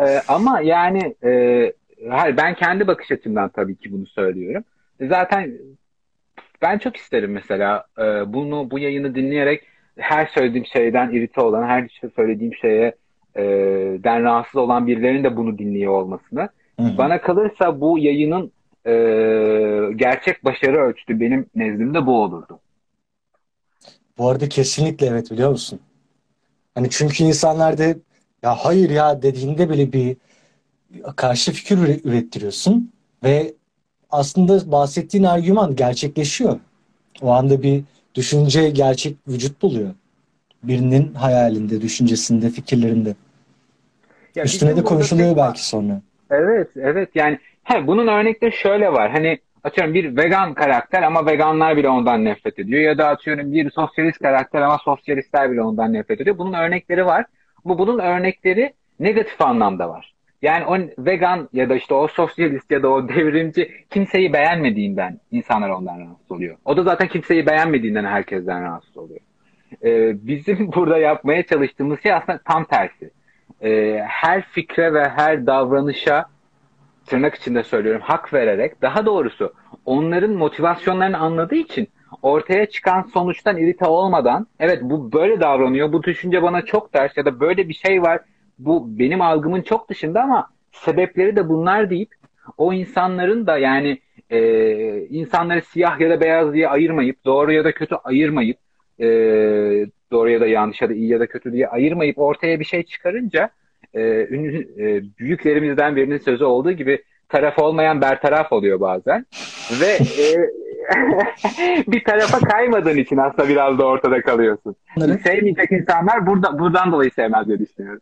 Ee, ama yani e, hayır ben kendi bakış açımdan tabii ki bunu söylüyorum. Zaten ben çok isterim mesela e, bunu bu yayını dinleyerek her söylediğim şeyden irite olan, her şey söylediğim şeye e, den rahatsız olan birilerinin de bunu dinliyor olmasını. Hı-hı. Bana kalırsa bu yayının e, gerçek başarı ölçtü benim nezdimde bu olurdu. Bu arada kesinlikle evet biliyor musun? Hani çünkü insanlar da ya hayır ya dediğinde bile bir karşı fikir ürettiriyorsun ve aslında bahsettiğin argüman gerçekleşiyor. O anda bir düşünce gerçek vücut buluyor. Birinin hayalinde, düşüncesinde, fikirlerinde. Ya Üstüne de konuşuluyor belki sonra. Evet, evet. Yani he, bunun örnekleri şöyle var. Hani atıyorum bir vegan karakter ama veganlar bile ondan nefret ediyor. Ya da atıyorum bir sosyalist karakter ama sosyalistler bile ondan nefret ediyor. Bunun örnekleri var. Bu bunun örnekleri negatif anlamda var. Yani o vegan ya da işte o sosyalist ya da o devrimci kimseyi beğenmediğinden insanlar ondan rahatsız oluyor. O da zaten kimseyi beğenmediğinden herkesten rahatsız oluyor. Ee, bizim burada yapmaya çalıştığımız şey aslında tam tersi. Ee, her fikre ve her davranışa tırnak içinde söylüyorum hak vererek daha doğrusu onların motivasyonlarını anladığı için ortaya çıkan sonuçtan irite olmadan evet bu böyle davranıyor bu düşünce bana çok ters ya da böyle bir şey var bu benim algımın çok dışında ama sebepleri de bunlar deyip o insanların da yani e, insanları siyah ya da beyaz diye ayırmayıp doğru ya da kötü ayırmayıp e, doğru ya da yanlış ya da iyi ya da kötü diye ayırmayıp ortaya bir şey çıkarınca e, ünlü, e, büyüklerimizden birinin sözü olduğu gibi taraf olmayan bertaraf oluyor bazen. Ve e, bir tarafa kaymadığın için aslında biraz da ortada kalıyorsun. Sevmeyecek insanlar burada buradan dolayı sevmez diye düşünüyorum.